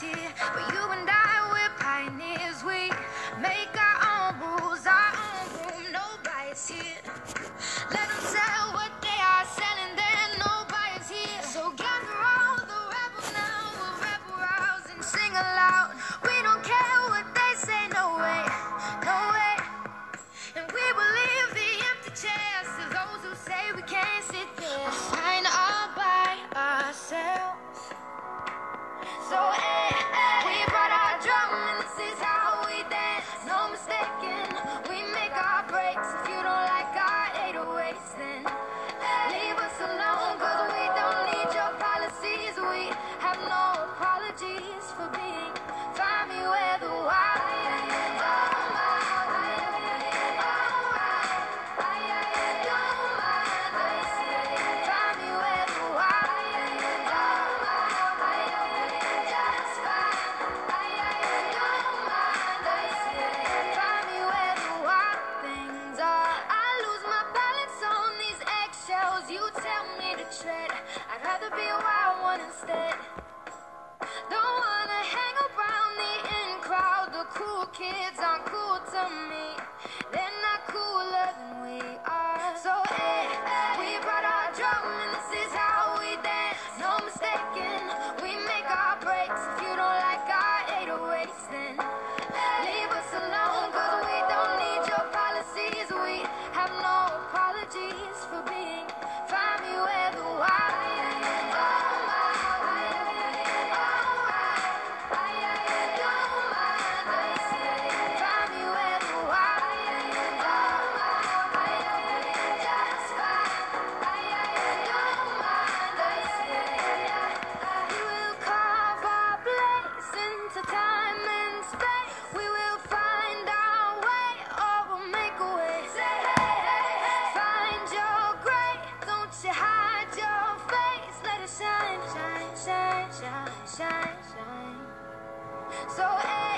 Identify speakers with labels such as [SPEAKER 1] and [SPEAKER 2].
[SPEAKER 1] But you and I, we're pioneers. We make our own rules, our own. Nobody's here. Sell what they are selling, nobody's here. So gather all the rebels now, rebel sing aloud. We don't care what they say, no way, no way. And we the empty chairs those who say we can't sit there. I'd rather be a wild one instead. into time and space. We will find our way, or we'll make a way. Say hey, hey, hey. Find your don't you hide your face. Let it shine, shine, shine, shine, shine, shine. So. Hey,